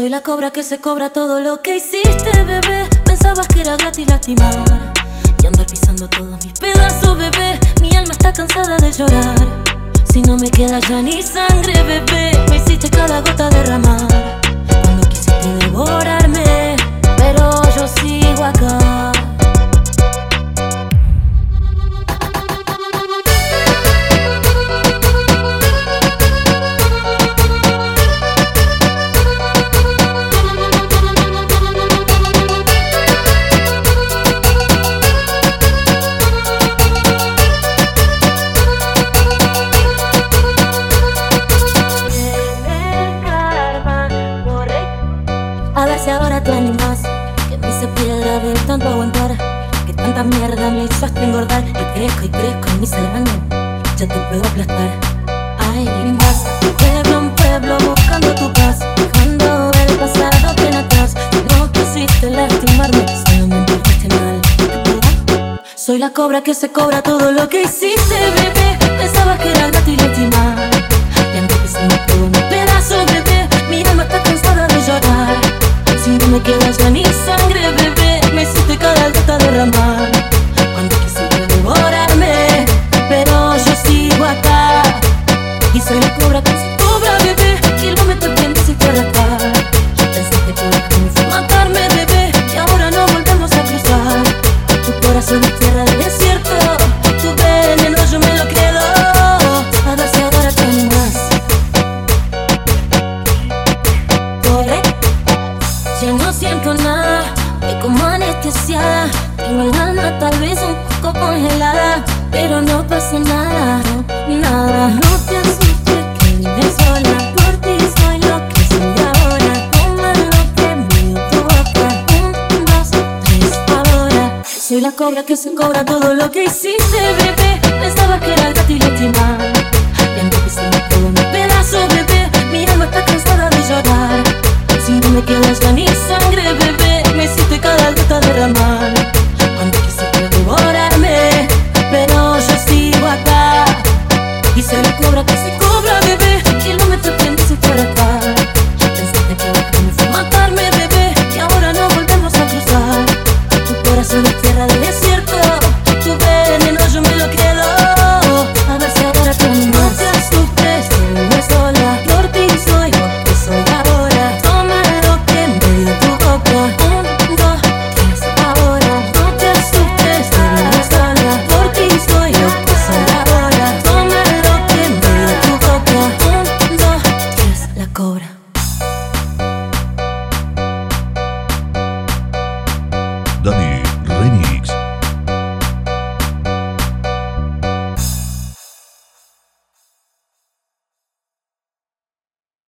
Soy la cobra que se cobra todo lo que hiciste, bebé. Pensabas que era gratis lastimar y andar pisando todos mis pedazos, bebé. Mi alma está cansada de llorar. Si no me queda ya ni sangre, bebé, me hiciste cada gota derramar. Piedra de tanto aguantar Que tanta mierda me hasta engordar. Y crezco y crezco en mi cerebro Ya te puedo aplastar. Ay, vas de pueblo en pueblo buscando tu paz Dejando el pasado bien atrás. No quisiste lastimarme Solamente hiciste mal. Soy la cobra que se cobra todo lo que hiciste, bebé. Pensabas que era gratis lastimar Y ando pisando todo mi Y soy la cobra que se cobra, bebé. Y el momento en que me hiciste arrastrar que lo que me fue matarme, bebé. Y ahora no volvemos a cruzar. Tu corazón es tierra de desierto Tu veneno yo me lo quedo A ver si ahora te animas Corre Ya no siento nada Y como anestesiada Tengo el alma tal vez Soy la cobra que se cobra todo lo que hiciste, bebé. Pensaba que era gratis lastimar Y ando pisando todo mi pedazo, bebé. Mi alma está cansada de llorar. Si no me quedas ni sangre, сердце